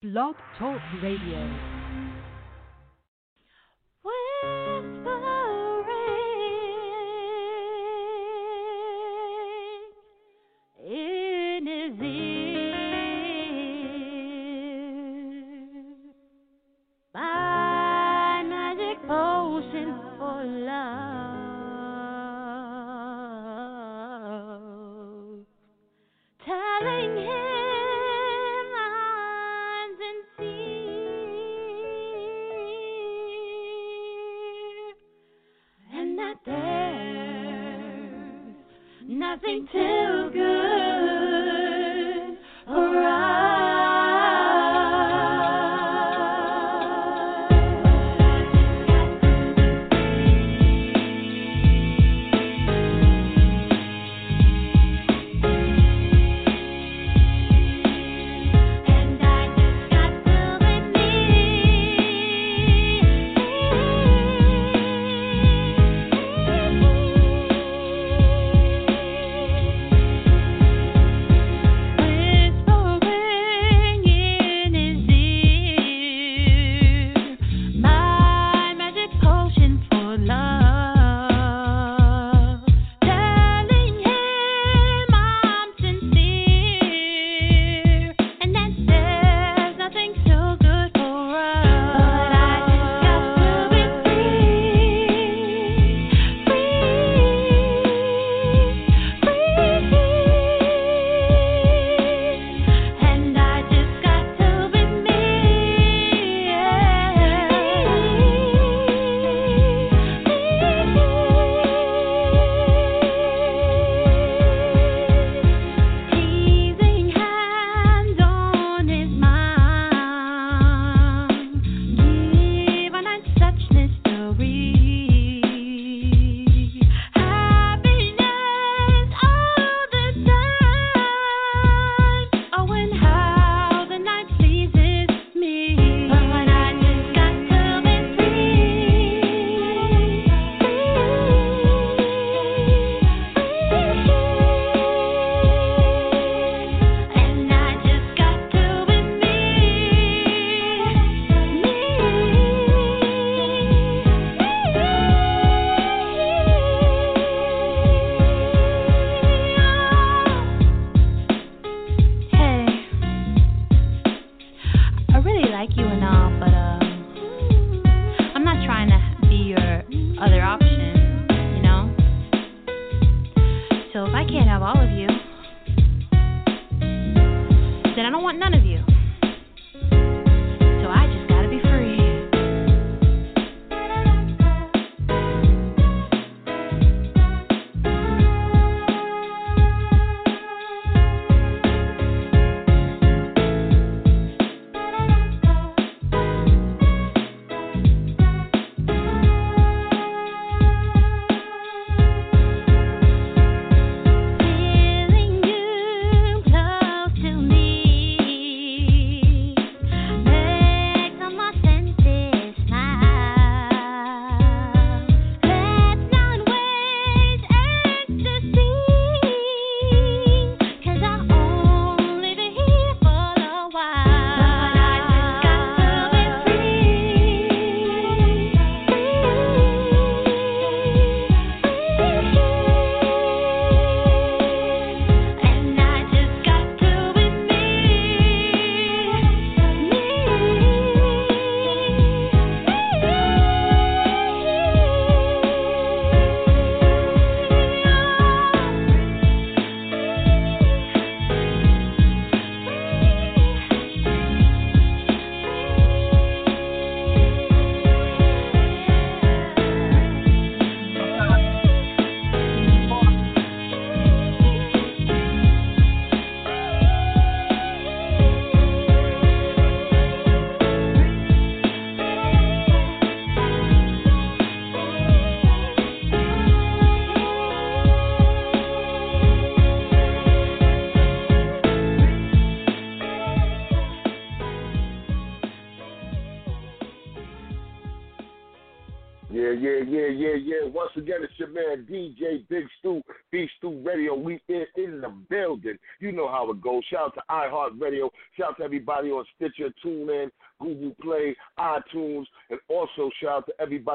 Blog Talk Radio.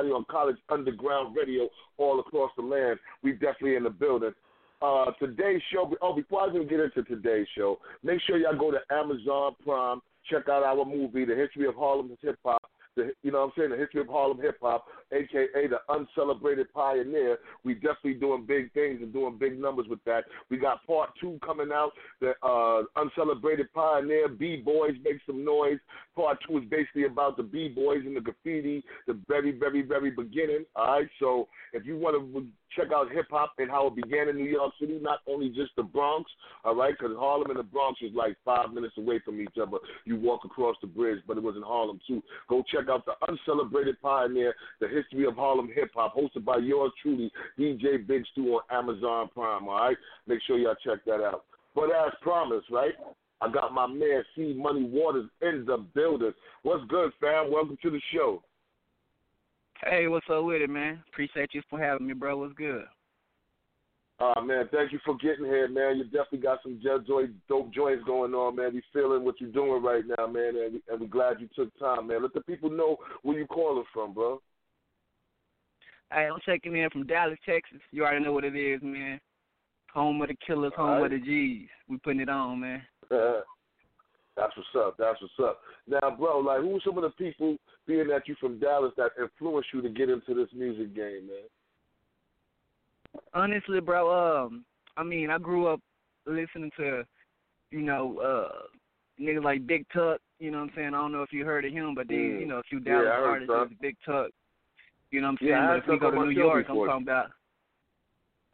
Everybody on College Underground Radio all across the land. We definitely in the building. Uh, today's show. Oh, before I even get into today's show, make sure y'all go to Amazon Prime. Check out our movie, The History of Harlem Hip Hop you know what I'm saying, the history of Harlem hip hop, aka the uncelebrated pioneer. We definitely doing big things and doing big numbers with that. We got part two coming out, the uh, uncelebrated pioneer, B boys make some noise. Part two is basically about the B boys and the graffiti, the very, very, very beginning. All right, so if you want to check out hip hop and how it began in New York City, not only just the Bronx, all right, because Harlem and the Bronx is like five minutes away from each other. You walk across the bridge, but it was in Harlem too. Go check out the Uncelebrated Pioneer, the history of Harlem hip hop, hosted by yours truly, DJ Big Stu on Amazon Prime. All right, make sure y'all check that out. But as promised, right? I got my man C Money Waters in the building. What's good, fam? Welcome to the show. Hey, what's up with it, man? Appreciate you for having me, bro. What's good? Uh, man, thank you for getting here, man. You definitely got some joy, dope joints going on, man. We feeling what you're doing right now, man, and, we, and we're glad you took time, man. Let the people know where you calling from, bro. Hey, I'm checking in from Dallas, Texas. You already know what it is, man. Home of the killers, home right. of the G's. We putting it on, man. That's what's up. That's what's up. Now, bro, like, who are some of the people, being that you from Dallas, that influenced you to get into this music game, man? Honestly, bro, um, I mean, I grew up listening to, you know, uh, niggas like Big Tuck. You know what I'm saying? I don't know if you heard of him, but they, mm. you know, a few Dallas yeah, artists, Big Tuck. You know what I'm saying? Yeah, but if we go to New York. I'm talking about.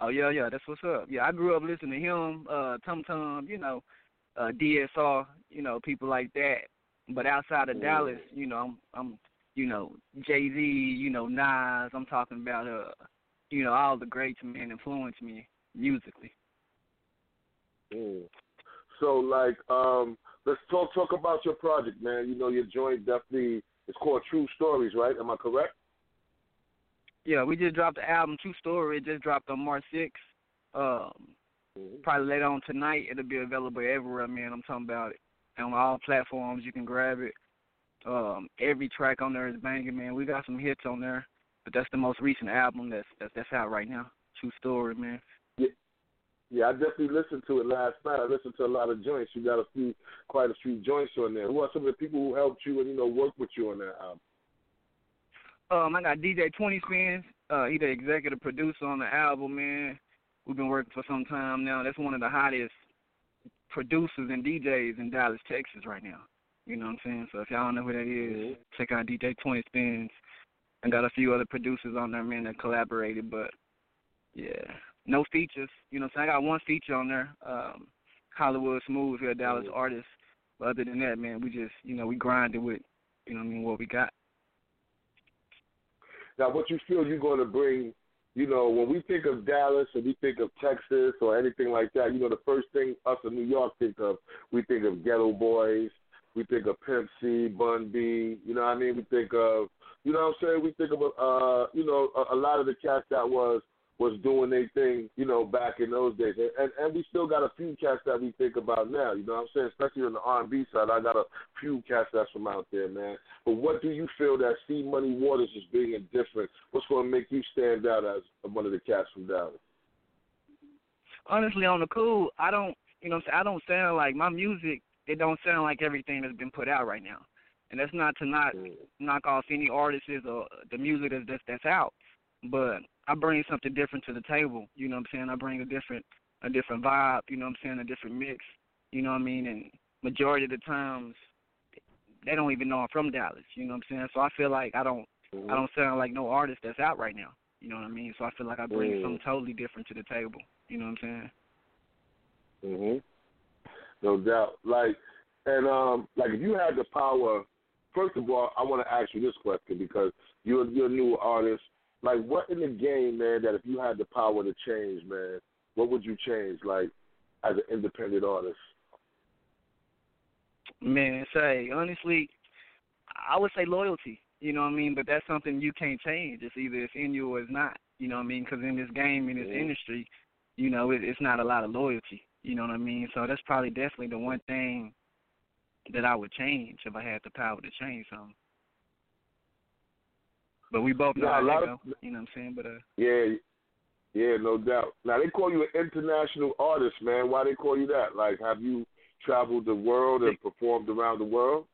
Oh yeah, yeah, that's what's up. Yeah, I grew up listening to him, uh, Tum Tum, you know, uh, DSR, you know, people like that. But outside of mm. Dallas, you know, I'm, I'm, you know, Jay Z, you know, Nas. I'm talking about, uh, you know, all the greats man influenced me musically. Mm. So, like, um, let's talk talk about your project, man. You know, your joint definitely it's called True Stories, right? Am I correct? Yeah, we just dropped the album True Story. It just dropped on March 6th. Um, mm-hmm. Probably later on tonight, it'll be available everywhere, man. I'm talking about it. On all platforms, you can grab it. Um, every track on there is banging, man. We got some hits on there, but that's the most recent album that's that's, that's out right now. True Story, man. Yeah. Yeah, I definitely listened to it last night. I listened to a lot of joints. You got a few, quite a few joints on there. Who are some of the people who helped you and you know work with you on that album? Um, I got DJ Twentyspinz. Uh, he the executive producer on the album, man. We've been working for some time now. That's one of the hottest producers and DJs in Dallas, Texas, right now. You know what I'm saying? So if y'all don't know who that is, mm-hmm. check out DJ Twentyspinz. I got a few other producers on there, man, that collaborated, but yeah, no features. You know, what I'm saying I got one feature on there. Um, Hollywood Smooth, here, Dallas mm-hmm. artist. But other than that, man, we just, you know, we grinded with, you know, what I mean, what we got. Now, what you feel you're going to bring, you know, when we think of Dallas or we think of Texas or anything like that, you know, the first thing us in New York think of, we think of Geto Boys, we think of Pimp C, Bun B, you know what I mean? We think of, you know what I'm saying? We think of, uh, you know, a, a lot of the cats that was was doing their thing, you know, back in those days. And, and and we still got a few cats that we think about now, you know what I'm saying? Especially on the R and B side, I got a few cats that's from out there, man. But what do you feel that C Money Waters is being different? What's gonna make you stand out as one of the cats from Dallas? Honestly, on the cool, I don't you know what I'm saying, I don't sound like my music it don't sound like everything that's been put out right now. And that's not to not mm. knock off any artists or the music that's that's, that's out. But I bring something different to the table. You know what I'm saying? I bring a different a different vibe. You know what I'm saying? A different mix. You know what I mean? And majority of the times, they don't even know I'm from Dallas. You know what I'm saying? So I feel like I don't mm-hmm. I don't sound like no artist that's out right now. You know what I mean? So I feel like I bring mm. something totally different to the table. You know what I'm saying? Mhm. No doubt. Like, and um, like if you had the power, first of all, I want to ask you this question because you're you're a new artist like what in the game, man, that if you had the power to change, man, what would you change, like, as an independent artist? Man, say honestly, I would say loyalty. You know what I mean? But that's something you can't change. It's either it's in you or it's not. You know what I mean? Because in this game, in this Mhm. industry, you know, it, it's not a lot of loyalty. You know what I mean? So that's probably definitely the one thing that I would change if I had the power to change something. But we both know Now, a lot of-. You know what I'm saying? But uh, Yeah, yeah, no doubt. Now they call you an international artist, man. Why they call you that? Like, have you traveled the world and performed around the world?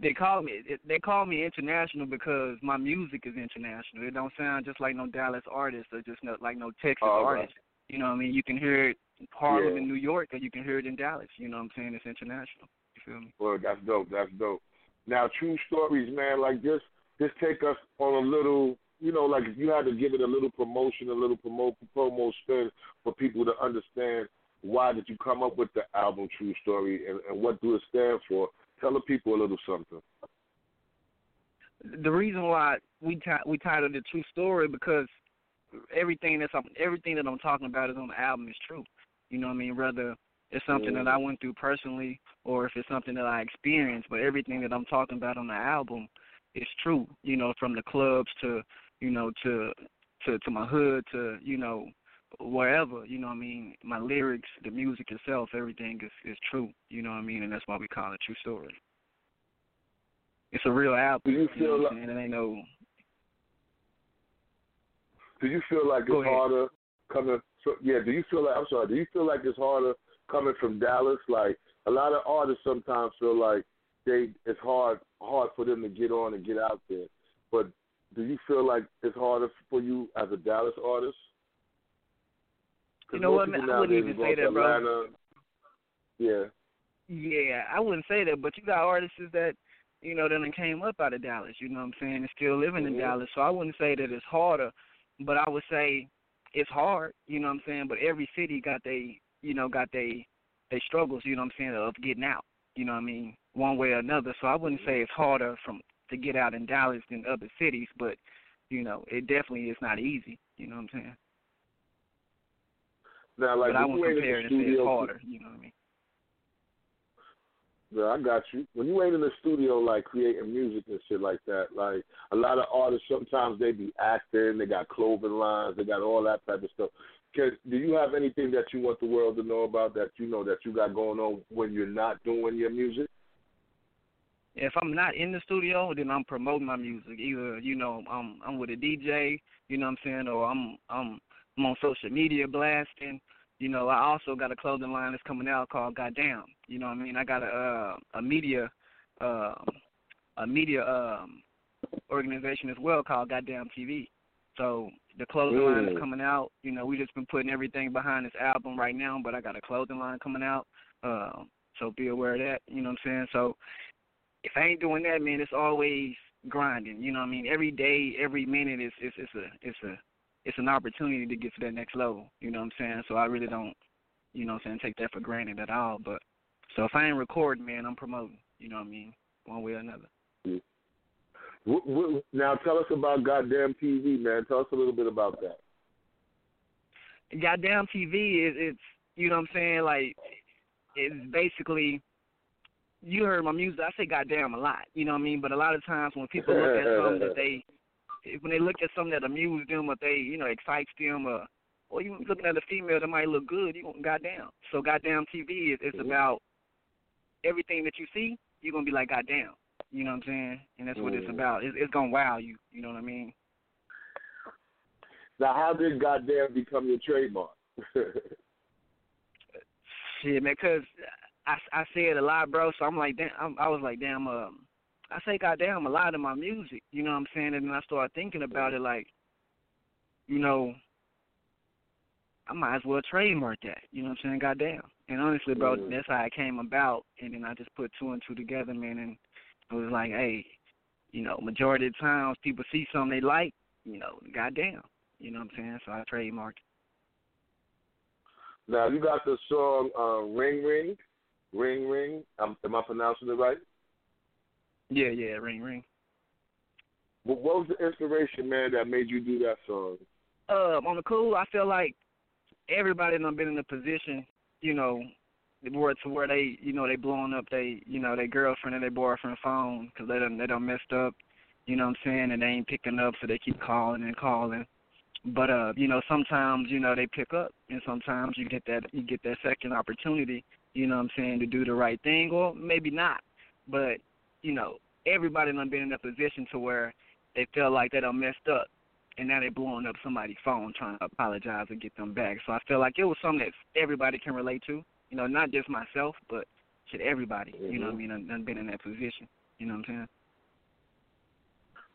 they call me they call me international because my music is international. It don't sound just like no Dallas artist or just no, like no Texas right. artist. You know what I mean? You can hear it in Harlem Yeah. in New York or you can hear it in Dallas. You know what I'm saying? It's international. You feel me? Well, that's dope. That's dope. Now, true stories, man. Like just, just take us on a little. You know, like if you had to give it a little promotion, a little promo promo spin for people to understand why did you come up with the album True Story and, and what do it stand for. Tell the people a little something. the reason why we ti- we titled it True Story because everything that's on, everything that I'm talking about is on the album is true. You know what I mean? Whether it's something that mm-hmm. I went through personally or if it's something that I experienced, but everything that I'm talking about on the album is true. You know, from the clubs to you know to to to my hood to you know wherever. You know what I mean? My lyrics, the music itself, everything is is true. You know what I mean? And that's why we call it True Story. It's a real album. Do you You know feel what like I'm saying? It ain't no Do you feel like Go it's ahead. harder coming? From, yeah. Do you feel like I'm sorry? Do you feel like it's harder coming from Dallas? Like a lot of artists sometimes feel like they it's hard hard for them to get on and get out there. But do you feel like it's harder for you as a Dallas artist? You know what, I wouldn't even say that, bro. Yeah. Yeah, I wouldn't say that, but you got artists that you know that came up out of Dallas. You know what I'm saying? And still living in Mhm. Dallas. So I wouldn't say that it's harder, but I would say it's hard. You know what I'm saying? But every city got they, you know, got they they struggles. You know what I'm saying of getting out. You know what I mean? One way or another. So I wouldn't say it's harder from to get out in Dallas than other cities, but you know, it definitely is not easy. You know what I'm saying? Now, like but I when won't you ain't in compare it and say it's harder. You know what I mean? Yeah, I got you. When you ain't in the studio, like creating music and shit like that, like a lot of artists, sometimes they be acting, they got clothing lines, they got all that type of stuff. Can, do you have anything that you want the world to know about that you know that you got going on when you're not doing your music? If I'm not in the studio, then I'm promoting my music. Either you know I'm I'm with a DJ, you know what I'm saying, or I'm I'm I'm on social media blasting. You know, I also got a clothing line that's coming out called Goddamn. You know what I mean? I got a uh, a media uh, a media um, organization as well called Goddamn TV. So the clothing line is coming out. You know, we just been putting everything behind this album right now, but I got a clothing line coming out. Um, so be aware of that. You know what I'm saying? So if I ain't doing that, man, it's always grinding. You know what I mean? Every day, every minute is it's it's a it's a it's an opportunity to get to that next level. You know what I'm saying? So I really don't, you know what I'm saying, take that for granted at all. But so if I ain't recording, man, I'm promoting. You know what I mean? One way or another. Mm. Wh- Now, tell us about Goddamn TV, man. Tell us a little bit about that. Goddamn TV is it's you know what I'm saying, like it's basically you heard my music, I say goddamn a lot, you know what I mean? But a lot of times when people look at something that they when they look at something that amuses them or they, you know, excites them or or you looking at a female that might look good, you goddamn. So goddamn TV is it's Mhm. about everything that you see, you're gonna be like goddamn. You know what I'm saying? And that's what it's Mhm. about. It's, it's gonna wow you. You know what I mean? Now, how did Goddamn become your trademark? Shit, man, 'cause I I say it a lot, bro. So I'm like, damn. I'm, I was like, damn. Um, I say goddamn a lot in my music. You know what I'm saying? And then I started thinking about it, like, you know, I might as well trademark that. You know what I'm saying? Goddamn. And honestly, bro, Mm. that's how it came about. And then I just put two and two together, man. And it was like, hey, you know, majority of the times people see something they like, you know, goddamn. You know what I'm saying? So I trademarked. now, you got the song uh, Ring Ring, Ring Ring. Um, am I pronouncing it right? Yeah, yeah, ring, ring. What, was the inspiration, man, that made you do that song? uh, on the cool, I feel like everybody done been in a position, you know, where to where they you know they blowing up they you know their girlfriend or their boyfriend phone because they done they done messed up, you know what I'm saying, and they ain't picking up, so they keep calling and calling. But uh, you know, sometimes you know they pick up, and sometimes you get that you get that second opportunity, you know what I'm saying, to do the right thing, or maybe not. But you know, everybody done been in a position to where they feel like they done messed up, and now they're blowing up somebody's phone trying to apologize and get them back. So I feel like it was something that everybody can relate to. You know, not just myself, but should everybody. Mm-hmm. You know what I mean? Done, done been in that position. You know what I'm saying?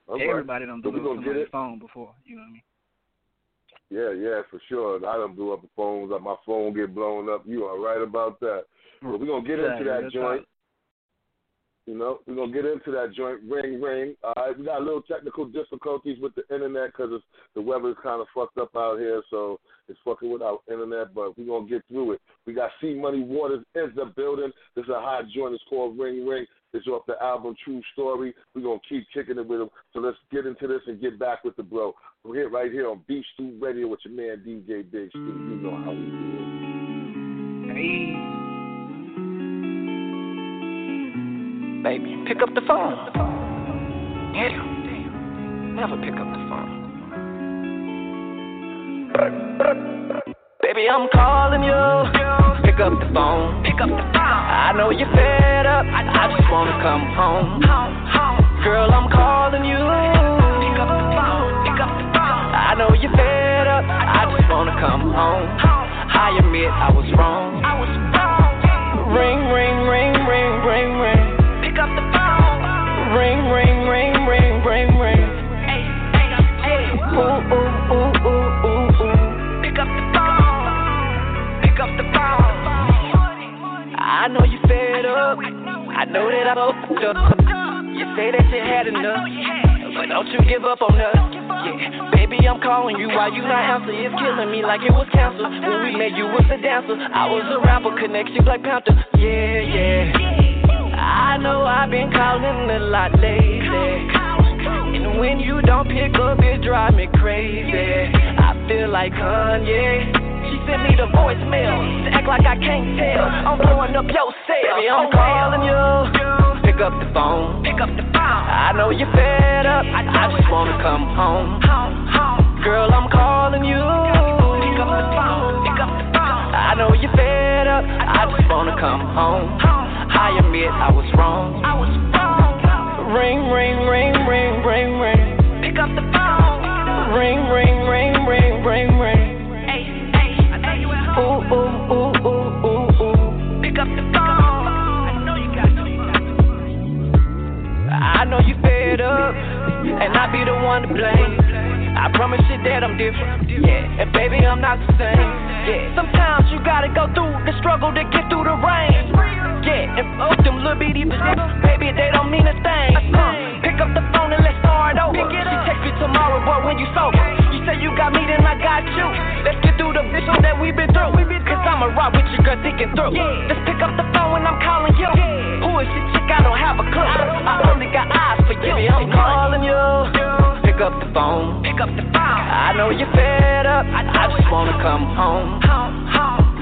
All right. Everybody done blew up somebody's phone before. You know what I mean? Yeah, yeah, for sure. I done blew up the phones. My phone get blown up. You are right about that. But we're gonna get into that joint. You know, we're gonna get into that joint. Ring, ring. All right, we got a little technical difficulties with the internet because the weather is kind of fucked up out here, so it's fucking with our internet. But we're gonna get through it. We got C Money Waters in the building. This is a hot joint. It's called Ring, Ring. It's off the album True Story. We're gonna keep kicking it with him. So let's get into this and get back with the bro. We're here right here on Beef Stew Radio with your man DJ Big Stu. You know how we do it. Hey. Baby, pick up the phone. Damn. Never pick up the phone. Baby, I'm calling you. Pick up the phone. Pick up the phone. I know you're fed up. I just wanna come home. Girl, I'm calling you. Pick up the phone. Pick up the phone. I know you're fed up. I just wanna come home. I admit I was wrong. I was wrong. Ring, ring, ring, ring, ring, ring. Pick up the phone. Ring, ring, ring, ring, ring, ring. Hey, hey, hey. Ooh, ooh, know you fed up. I know that I fucked up. You say that you had enough, but don't you give up on us. Yeah, baby, I'm calling you. Why you not answer? It's killing me like it was cancer. When we met, you was a dancer. I was a rapper, connection Black Panther. Yeah, yeah. I know I've been calling a lot lately. And when you don't pick up, it drive me crazy. I feel like Kanye. Sent me the voicemail to act like I can't tell. I'm blowing up your cell. Baby, I'm calling you. Pick up the phone. Pick up the phone. I know you're fed up. I just wanna come home. Girl, I'm calling you. Pick up the phone. Pick up the phone. I know you're fed up. I just wanna come home. I admit I was wrong. I was wrong. Ring, ring, ring, ring, ring, ring. Pick up the phone. Ring, ring, ring, ring, ring, ring. Ooh, ooh, ooh, ooh, ooh, ooh. Pick up the phone. I know you got I know you fed up, and I be the one to blame. I promise you that I'm different, yeah. And baby, I'm not the same, yeah. Sometimes you gotta go through the struggle to get through the rain, yeah. And fuck them little bitty bitches, baby, they don't mean a thing. Uh, pick up the phone and let's start over. She text me tomorrow, but when you sober, you say you got me, then I got you. Let's get through the vision that we've been through. Cause I'ma rock with you, girl, thinking through. Let's pick up the phone when I'm calling you. Who is chick? I don't have a clue. I only got eyes for you. Baby, I'm calling you. Pick up the phone. Pick up the phone. I know you're fed up. I just wanna come home.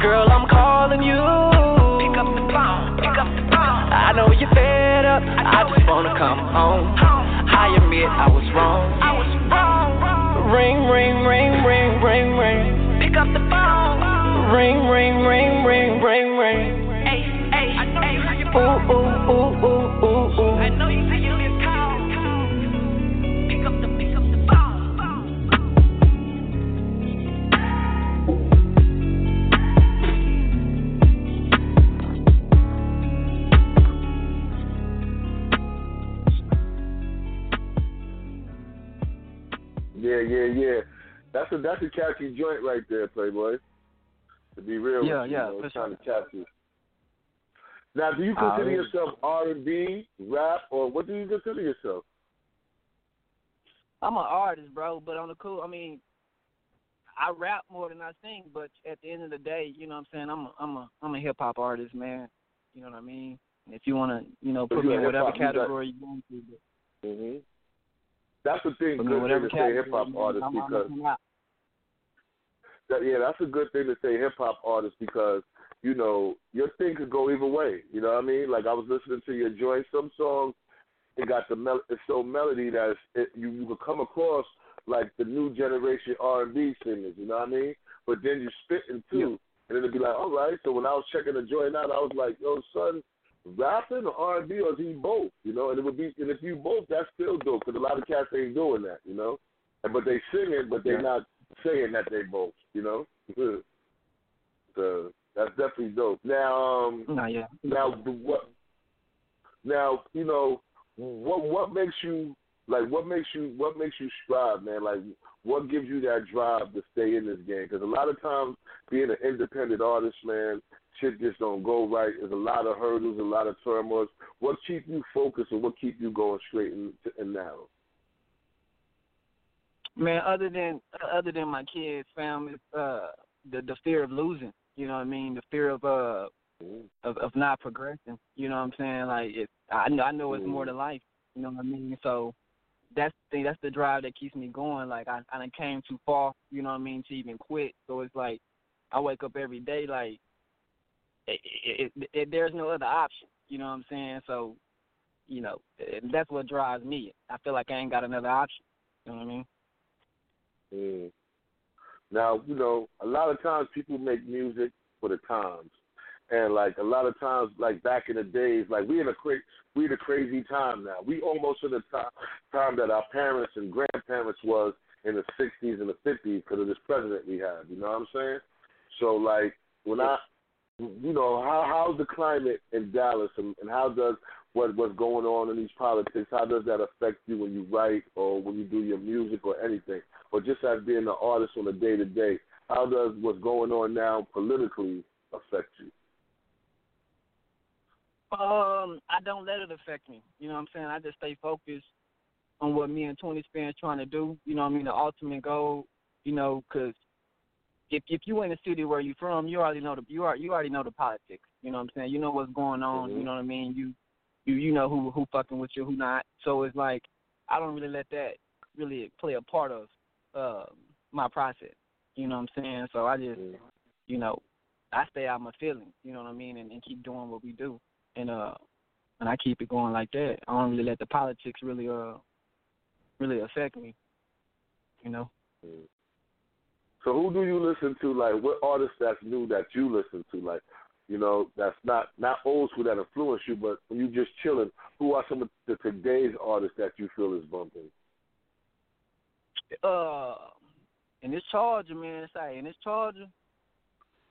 Girl, I'm calling you. Pick up the phone. Pick up the phone. I know you're fed up. I just wanna come home. I admit I was wrong. I was wrong. Ring, ring, ring, ring, ring, ring. Pick up the phone. Ring, ring, ring, ring, ring, ring. Hey, hey, hey. Ooh, ooh, ooh, ooh, ooh, ooh. I know you say you live call. Pick up the, pick up the phone. Yeah, yeah, yeah. That's a that's a catchy joint right there, Playboy. To be real Yeah, with you, yeah, you know, it's kind sure. of catchy. Now, do you consider really? yourself R and B, rap, or what do you consider yourself? I'm an artist, bro, but on the cool, I mean, I rap more than I sing, but at the end of the day, you know what I'm saying? I'm a, I'm a, I'm a hip hop artist, man. You know what I mean? And if you want to, you know, put me in whatever category you want to, but hmm That's the thing. Good whatever thing to say category hip hop artist because gonna come out. That, yeah, that's a good thing to say hip hop artist because you know, your thing could go either way. You know what I mean? Like I was listening to your joint. Some songs, it got the mel- it's so melody that it's, it, you you could come across like the new generation R and B singers. You know what I mean? But then you spit in two, yeah. and it'd be like, all right. So when I was checking the joint out, I was like, yo, son, rapping or R and B or is he both? You know, and it would be, and if you both, that's still dope because a lot of cats ain't doing that. You know, and but they sing it, but they're not saying that they both. You know, so that's definitely dope. Now, um, no, yeah. Now, what? Now, you know, what what makes you like? What makes you what makes you strive, man? Like, what gives you that drive to stay in this game? Because a lot of times, being an independent artist, man, shit just don't go right. There's a lot of hurdles, a lot of turmoil. What keep you focused, and what keep you going straight and, and narrow? Man, other than other than my kids, family, uh, the the fear of losing. You know what I mean? The fear of uh of of not progressing. You know what I'm saying? Like it, I know I know it's more to life. You know what I mean? So that's the. That's the drive that keeps me going. Like I I came too far. You know what I mean? To even quit. So it's like I wake up every day like it, it, it, it, there's no other option. You know what I'm saying? So you know that's what drives me. I feel like I ain't got another option. You know what I mean? Mm. Now, you know, a lot of times people make music for the times. And like a lot of times, like back in the days, like we in a cra- we in a crazy time now. We almost in the time time that our parents and grandparents was in the '60s and the '50s because of this president we have. You know what I'm saying? So like when I, you know, how how's the climate in Dallas and, and how does what what's going on in these politics? How does that affect you when you write or when you do your music or anything? Or just as being an artist on a day to day, how does what's going on now politically affect you? Um, I don't let it affect me. You know what I'm saying? I just stay focused on what me and Twenty Spin trying to do. You know what I mean? The ultimate goal. You know, because if if you in the city where you from, you already know the you are you already know the politics. You know what I'm saying? You know what's going on. Mm-hmm. You know what I mean? You you you know who who fucking with you, who not. So it's like I don't really let that really play a part of uh my process. You know what I'm saying? So I just you know I stay out my feelings. You know what I mean? And, and keep doing what we do. And uh and I keep it going like that. I don't really let the politics really uh really affect me. You know. Mm-hmm. So who do you listen to? Like, what artists that's new that you listen to? Like, you know, that's not not old school that influence you, but when you just chilling, who are some of the today's artists that you feel is bumping? Uh, in this Charger, man, say in this Charger,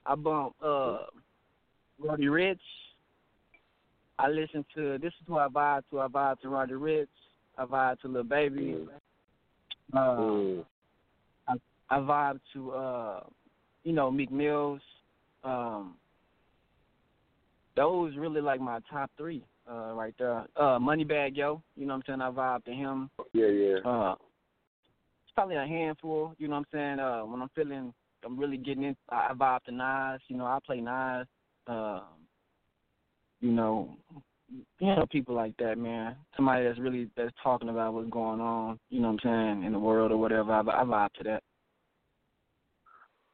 I bump uh Roddy Ricch. I listen to this is who I vibe to. I vibe to Roddy Ricch. I vibe to Lil Baby. Uh, Mm. I, I vibe to uh, you know Meek Mills. Um, those really like my top three uh, right there. Uh, Moneybag Yo, you know what I'm saying? I vibe to him. Yeah, yeah. Uh, it's probably a handful. You know what I'm saying? Uh, when I'm feeling, I'm really getting in. I, vibe to Nas. You know, I play Nas. Um, you know, you know people like that, man. Somebody that's really that's talking about what's going on. You know what I'm saying in the world or whatever. I, I vibe to that.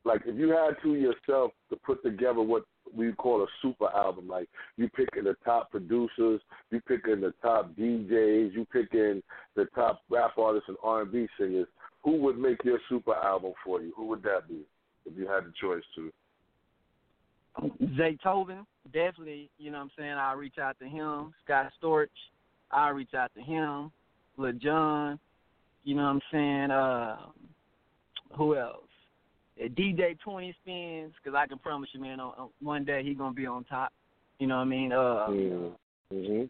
Like, if you had to yourself to put together what we call a super album, like you picking the top producers, you picking the top DJs, you picking the top rap artists and R&B singers, who would make your super album for you? Who would that be if you had the choice to? Zaytoven, definitely, you know what I'm saying? I'll reach out to him. Scott Storch, I'll reach out to him. Lil you know what I'm saying? Uh, who else? DJ Twentyspinz, because I can promise you, man, on, on one day he going to be on top. You know what I mean? Uh, mm-hmm.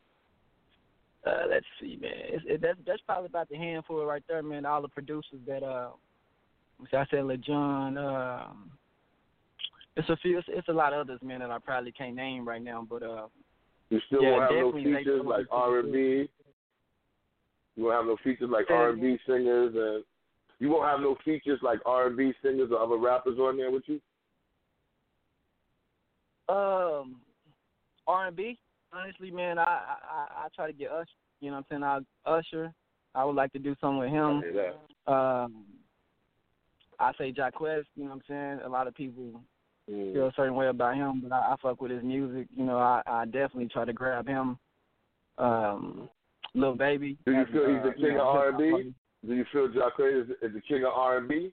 Uh, let's see, man. It's, it, that's that's probably about the handful right there, man. All the producers that uh, I said, Lil Jon. Um, it's a few. It's, it's a lot of others, man, that I probably can't name right now. But uh, you still yeah, won't have no features like R and B. You won't have no features like R and B singers, and you won't have no features like R and B singers or other rappers on there with you. um, R and B. Honestly, man, I, I I I try to get Usher. You know what I'm saying? I Usher. I would like to do something with I him. that. Um, I say Jacquees. You know what I'm saying? A lot of people Mm. feel a certain way about him, but I, I fuck with his music. You know, I, I definitely try to grab him. Um, little baby. Do you feel he's the king of R and B? Do you feel Jacquees is, is the king of R and B?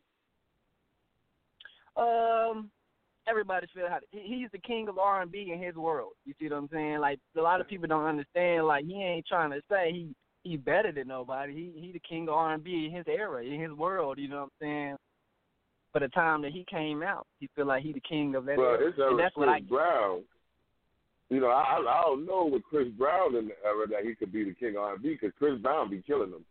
Um, everybody feel how he, he's the king of R and B in his world. You see what I'm saying? Like a lot of people don't understand. Like he ain't trying to say he he better than nobody. He he the king of R and B in his era, in his world. You know what I'm saying? For the time that he came out, he feel like he the king of that But era, it's and that's Chris what I. Brown. You know, I I I don't know with Chris Brown in the era that he could be the king of R and B because Chris Brown be killing them.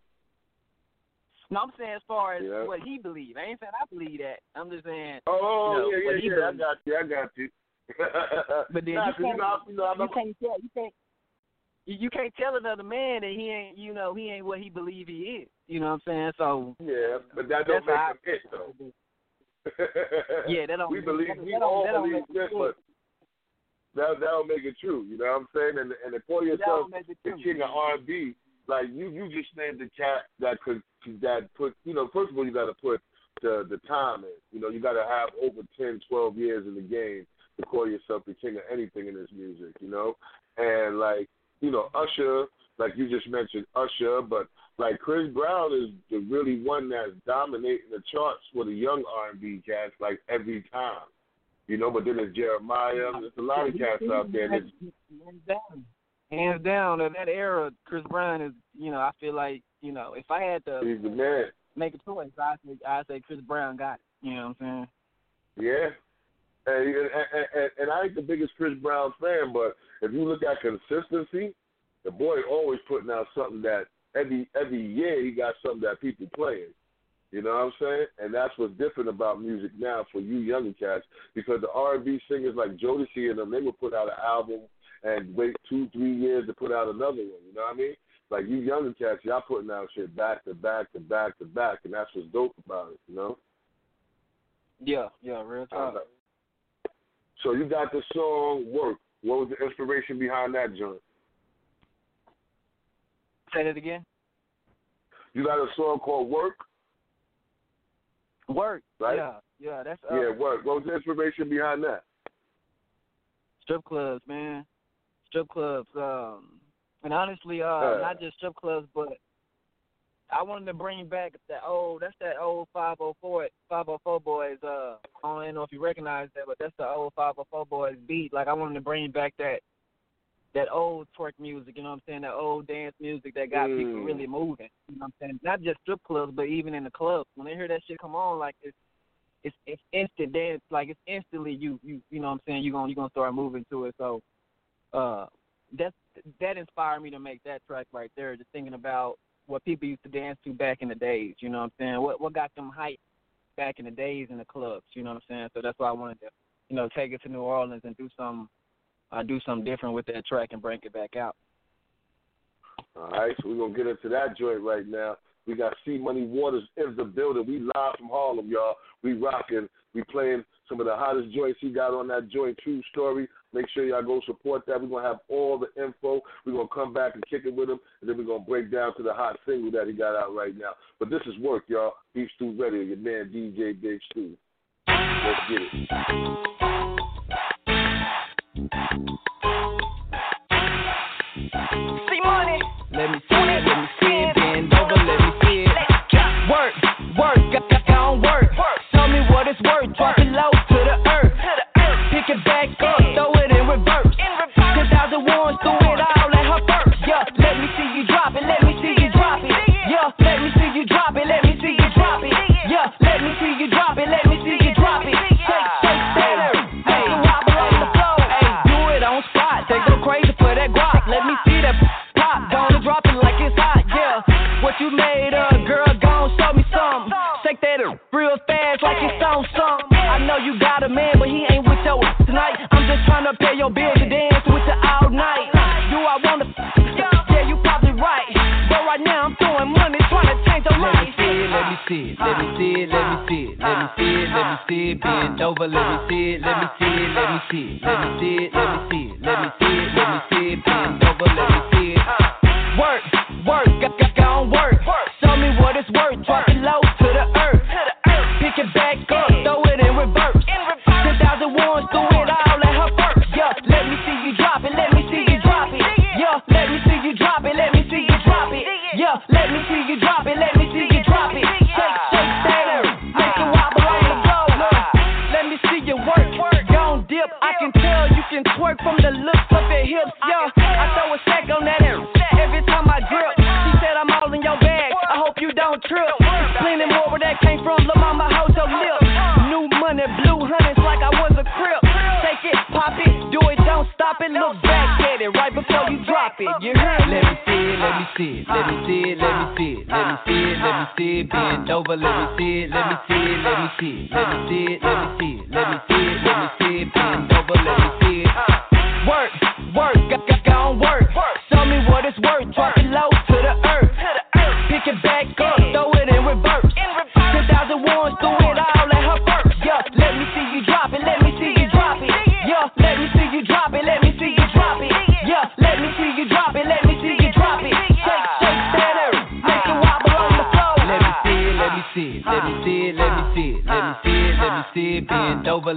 No, I'm saying as far as Yeah. what he believe. I ain't saying I believe that. I'm just saying. Oh You know, yeah yeah yeah. I got you. I got you. But then nah, you can't, know, you know, you can't tell you can't you, you can't tell another man that he ain't you know he ain't what he believe he is. You know what I'm saying? So yeah, but that don't make him it though. yeah, that don't we believe that, we that all that believe this, but that that'll make it true. You know what I'm saying? And and to call yourself don't make it the king of R&B, like you you just named the cat that could that put you know first of all you got to put the the time in. You know you got to have over 10, 12 years in the game to call yourself the king of anything in this music. You know, and like you know Usher, like you just mentioned Usher, but like Chris Brown is the really one that's dominating the charts for the young R&B cats like every time. You know, but then there's Jeremiah. There's a lot of cats out there that's hands down. In that era, Chris Brown is, you know, I feel like, you know, if I had to he's the man. make a choice, I say, I say Chris Brown got it. You know what I'm saying? Yeah. And, and, and, and I ain't the biggest Chris Brown fan, but if you look at consistency, the boy always putting out something that every every year he got something that people playing. You know what I'm saying? And that's what's different about music now for you younger cats because the R&B singers like Jodeci and them, they would put out an album and wait two, three years to put out another one. You know what I mean? Like you younger cats, y'all putting out shit back to back to back to back, and that's what's dope about it. You know? Yeah, yeah, real talk. So you got the song "Work." What was the inspiration behind that joint? Say that again. You got a song called "Work," Work. Right? Yeah, yeah, that's uh, yeah. Work. What was the inspiration behind that? strip clubs, man. Strip clubs. Um, and honestly, uh, Uh. not just strip clubs, but I wanted to bring back that old. That's that old 504 504 Boyz. Uh, I don't know if you recognize that, but that's the old 504 Boyz beat. Like I wanted to bring back that that old twerk music. You know what I'm saying? That old dance music that got people Mm. really moving. You know what I'm saying? Not just strip clubs, but even in the clubs. When they hear that shit come on, like it's it's it's instant dance. Like it's instantly you you you know what I'm saying? You gonna you gonna start moving to it. So uh, that's that inspired me to make that track right there. Just thinking about what people used to dance to back in the days. You know what I'm saying? What what got them hype back in the days in the clubs. You know what I'm saying? So that's why I wanted to you know take it to New Orleans and do some uh, do something different with that track and break it back out. All right, so we're gonna get into that joint right now. We got C Money Waters in the building. We live from Harlem, y'all. We rocking. We playing some of the hottest joints he got on that joint. True story. Make sure y'all go support that. We're gonna have all the info. We're gonna come back and kick it with him, and then we're gonna break down to the hot single that he got out right now. But this is work, y'all. Beef Stew Radio. Your man DJ Big Stu. Let's get it. Over, let me see it, let me see it, let me see it, let me see it, let me see it,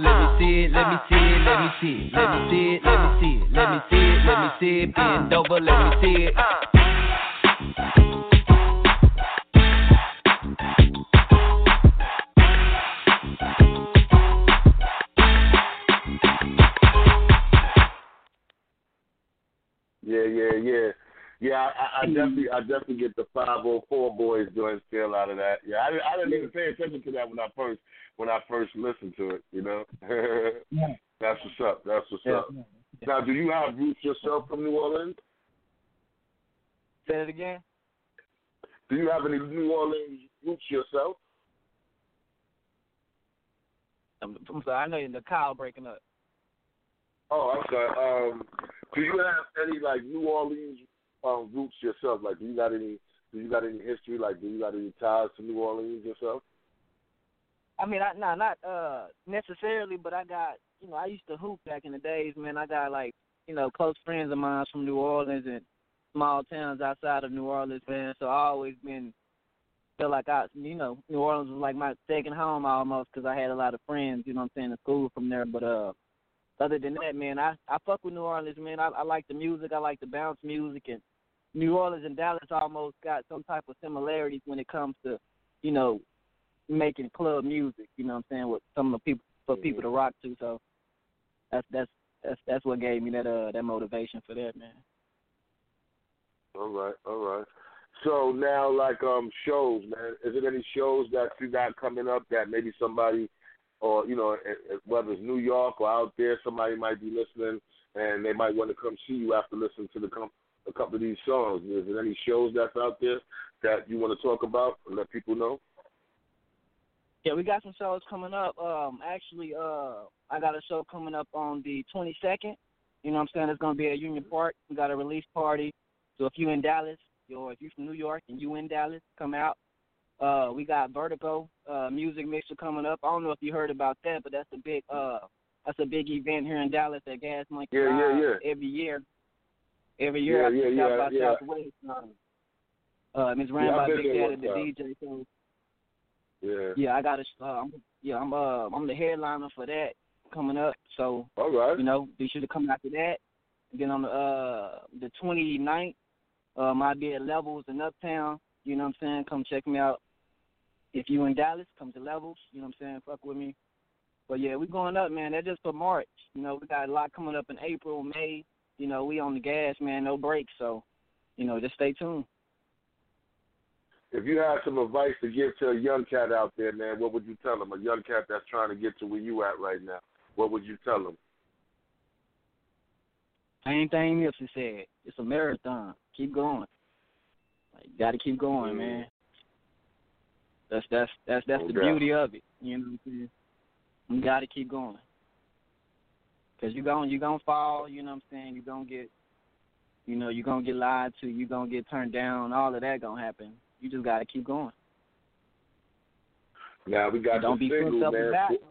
let me see it, let me see it, let me see it, let me see it, let me see it, let me see it, let me see it, bend over, let me see it. Yeah, yeah, yeah. Yeah, I, I, I definitely, I definitely get the five oh four boys doing feel out of that. Yeah, I, I didn't even pay attention to that when I first, when I first listened to it. You know, that's what's up. That's what's up. Now, do you have roots yourself from New Orleans? Say it again. Do you have any New Orleans roots yourself? I'm, I'm sorry. I know you're the cow breaking up. Oh, I'm sorry. Um, do you have any like New Orleans um, roots yourself? Like, do you got any? Do you got any history? Like, do you got any ties to New Orleans yourself? I mean, I, nah, not uh necessarily, but I got you know I used to hoop back in the days, man. I got like you know close friends of mine from New Orleans and small towns outside of New Orleans, man. So I always been feel like I, you know, New Orleans was like my second home almost because I had a lot of friends, you know what I'm saying, in school from there. But uh, other than that, man, I I fuck with New Orleans, man. I, I like the music, I like the bounce music, and New Orleans and Dallas almost got some type of similarities when it comes to, you know, making club music. You know what I'm saying? With some of the people for people to rock to. So that's that's that's that's what gave me that uh that motivation for that, man. All right, all right. So now, like um shows, man, is there any shows that you got coming up that maybe somebody, or you know, eh, eh, whether it's New York or out there, somebody might be listening and they might want to come see you after listening to the com- a couple of these songs. Is there any shows that's out there that you want to talk about and let people know? Yeah, we got some shows coming up. Um, actually, uh, I got a show coming up on the 22nd. You know what I'm saying? It's gonna be at Union Park. We got a release party. So if you in Dallas, or if you're from New York and you in Dallas, come out. Uh, we got Vertigo uh, music mixer coming up. I don't know if you heard about that, but that's a big uh, that's a big event here in Dallas at Gas Monkey Yeah, yeah, yeah. every year. Every year Yeah, after yeah, South by yeah, yeah. Southwest. Um, uh, and it's ran by Big Daddy, the time. DJ. So Yeah. yeah, I got a uh, I'm, yeah, I'm uh I'm the headliner for that coming up. So All right. you know, be sure to come after that. Then on the uh the 29th, um, I'll be at Levels in Uptown. You know what I'm saying? Come check me out. If you in Dallas, come to Levels. You know what I'm saying? Fuck with me. But yeah, we going up, man. That's just for March. You know, we got a lot coming up in April, May. You know, we on the gas, man. No breaks. So, you know, just stay tuned. If you had some advice to give to a young cat out there, man, what would you tell him? A young cat that's trying to get to where you at right now. What would you tell him? Same thing Nipsey said. It's a marathon. Keep going. Like, you got to keep going, Mm. man. That's that's that's that's No the beauty of it. You know what I'm saying? You got to keep going. Cause you going you gonna fall. You know what I'm saying? You gonna get, you know, you gonna get lied to. You gonna get turned down. All of that gonna happen. You just got to keep going. Now we got don't be fucked single, up man. about it.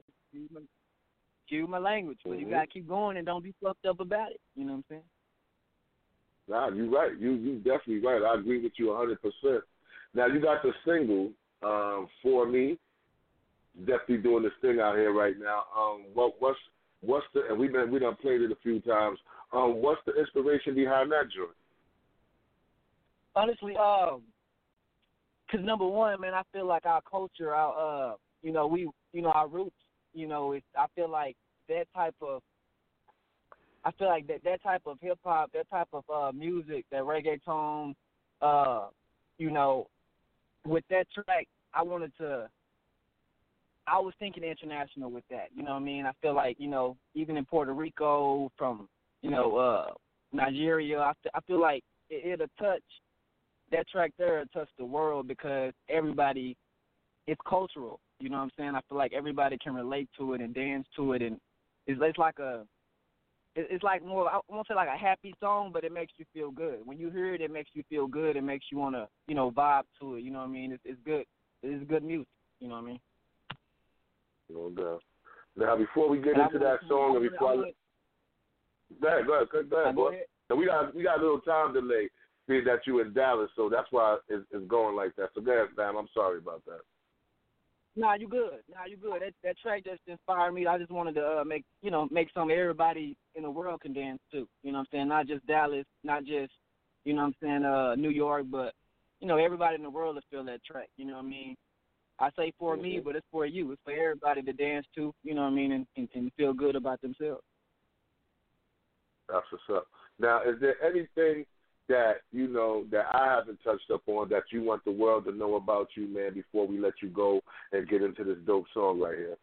Excuse my- language, but you Mhm. gotta keep going and don't be fucked up about it. You know what I'm saying? Nah, you right. You you definitely right. I agree with you a hundred percent. Now you got the single um, for me. Definitely doing this thing out here right now. Um, what what's what's the and we been we done played it a few times. Um, what's the inspiration behind that joint? honestly, um, Cause number one, man, I feel like our culture, our uh, you know, we, you know, our roots, you know, it's. I feel like that type of. I feel like that that type of hip hop, that type of uh music, that reggaeton, uh, you know, with that track, I wanted to. I was thinking international with that. You know what I mean? I feel like you know, even in Puerto Rico, from you know, uh Nigeria, I, I feel like it, it'll touch that track there touch the world because everybody it's cultural. You know what I'm saying? I feel like everybody can relate to it and dance to it, and it's, it's like a it's like more I won't say like a happy song, but it makes you feel good. When you hear it, it makes you feel good. It makes you want to you know vibe to it. You know what I mean? It's, it's good. It's good music. You know what I mean? No doubt. Now, before we get into that song, and before I, go ahead, go ahead, go ahead, boy. We got we got a little time delay being that you in Dallas, so that's why it's, it's going like that. So go ahead, fam. I'm sorry about that. Nah, you good. Nah, you good. That that track just inspired me. I just wanted to uh, make you know make some everybody in the world can dance too. You know what I'm saying? Not just Dallas, not just you know what I'm saying uh New York, but you know everybody in the world to feel that track. You know what I mean? I say for mm-hmm. me, but it's for you. It's for everybody to dance to. You know what I mean? And, and, and feel good about themselves. That's what's up. Now, is there anything that you know that I haven't touched up on that you want the world to know about you, man, before we let you go and get into this dope song right here?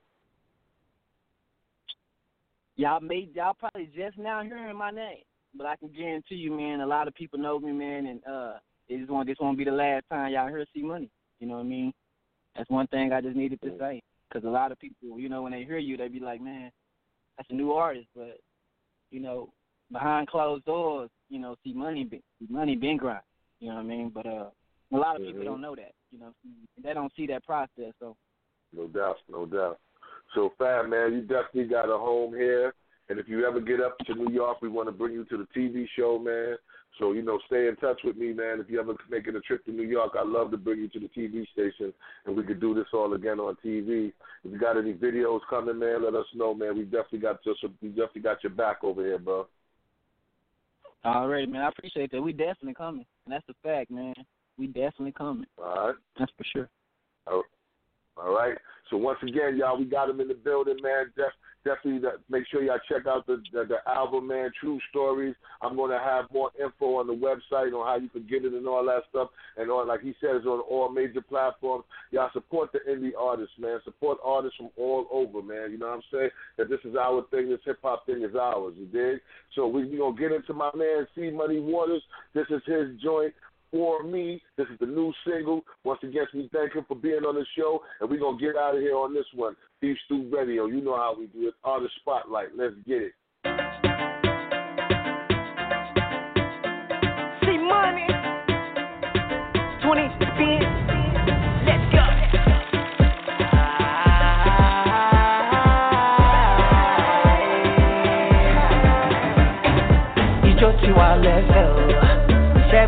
Y'all made y'all probably just now hearing my name, but I can guarantee you, man, a lot of people know me, man, and uh, it just want this won't be the last time y'all hear C Money. You know what I mean? That's one thing I just needed to say because a lot of people, you know, when they hear you, they be like, man, that's a new artist, but you know, behind closed doors, you know, C Money, be, money been grind. You know what I mean? But uh, a lot of people mm-hmm. don't know that. You know, they don't see that process. So. No doubt, no doubt. So, Fab, man, you definitely got a home here. And if you ever get up to New York, we want to bring you to the TV show, man. So, you know, stay in touch with me, man. If you ever making a trip to New York, I'd love to bring you to the TV station and we could do this all again on TV. If you got any videos coming, man, let us know, man. We definitely got just we definitely got your back over here, bro. Alright, man. I appreciate that. We definitely coming, and that's the fact, man. We definitely coming. All right. That's for sure. All right. So once again, y'all, we got him in the building, man. Def, definitely make sure y'all check out the, the, the album, man. True Stories. I'm to have more info on the website on how you can get it and all that stuff. And on, like he says, on all major platforms. Y'all support the indie artists, man. Support artists from all over, man. You know what I'm saying? That this is our thing. This hip hop thing is ours. You dig? So we we gonna get into my man C Money Waters. This is his joint for me. This is the new single. Once again, we thank him for being on the show, and we're going to get out of here on this one. Big Stu Radio. You know how we do it. Artist Spotlight. Let's get it. C Money. 20 spin. Let's go. Ijó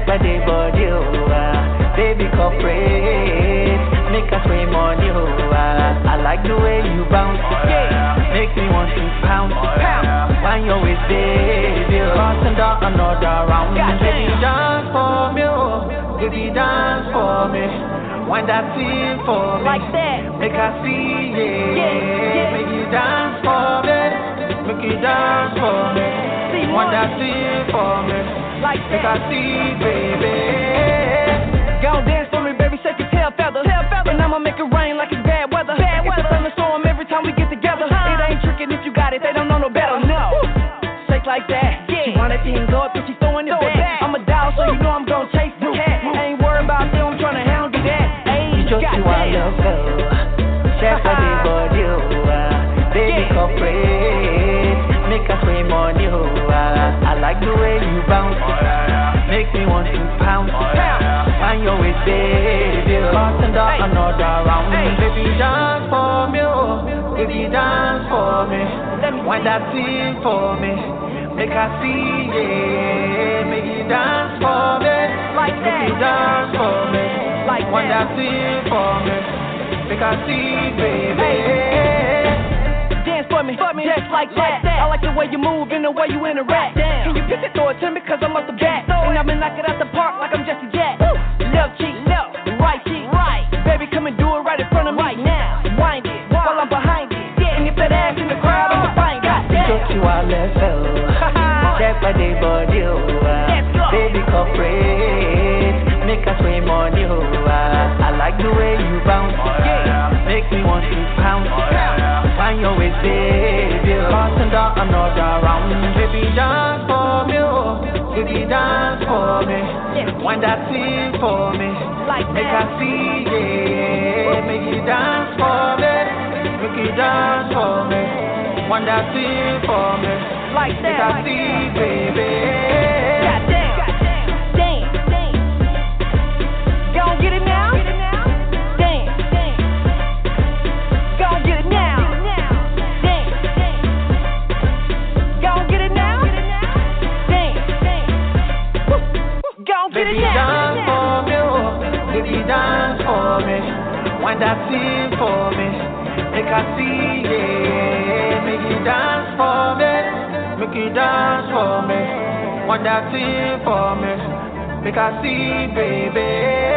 tí wàá lẹ́sẹ̀ o. check by the body, oh, uh, baby corporate, make us spray money, oh, uh, I like the way you bounce, yeah, make me want to pound, pound, when you're with baby, oh, crossing down another round, baby dance for me, oh, baby dance for me, wind that scene for me, like that, make us see, yeah, yeah, yeah. make you dance for me, make you dance for me, wind that scene for me like that. I see, baby. Go dance for me, baby. Shake your tail feathers. Tail feathers. And I'ma make it rain like it's bad weather. Bad weather. It's a thunderstorm every time we get together. It ain't tricking if you got it. They don't know no better. No. Shake like that. Yeah. She wanna thing go up, she throwing it back. I'm a doll, so you know I'm gonna chase the cat. Ain't worried about them, I'm trying to handle that. Ayy, just you I love her. Chef a big body, baby, corporate. Make a free money, like the way you bounce. Make me want to pounce. Find your way, baby. Passing down another round. Baby, dance for me, oh. Baby, dance for me. Wind that scene for me. Make I see, yeah. Make you dance for me. Like that. Make you dance for me. Like Wind that scene for me. Make I see, baby for me, for me just like that. like that. I like the way you move and the way you interact. Damn. Can you pick it, throw it to me, cause I'm up the bat. And I'ma knock it out the park like I'm Jesse Jack. Left cheek, left, right cheek, right. Baby, come and do it right in front of me. Right now, wind it, wow. while I'm behind it. Yeah. And if that ass in the crowd, I'ma find God. Don't you all let go. Step my day, body, baby, come corporate. Make us swim on you. I like the way you bounce. Make me want to pounce. Passing down another round. Baby, dance for me, oh. Baby, dance for me. Wind that thing for me. Like Make that. I see, yeah. Make you dance for me. Make you dance for me. Wind that thing for me. Like Make I see, baby. Dance for me. Wind that thing for me. Make I see, yeah. Make you dance for me. Make you dance for me. Wind that thing for me. Make I see, baby.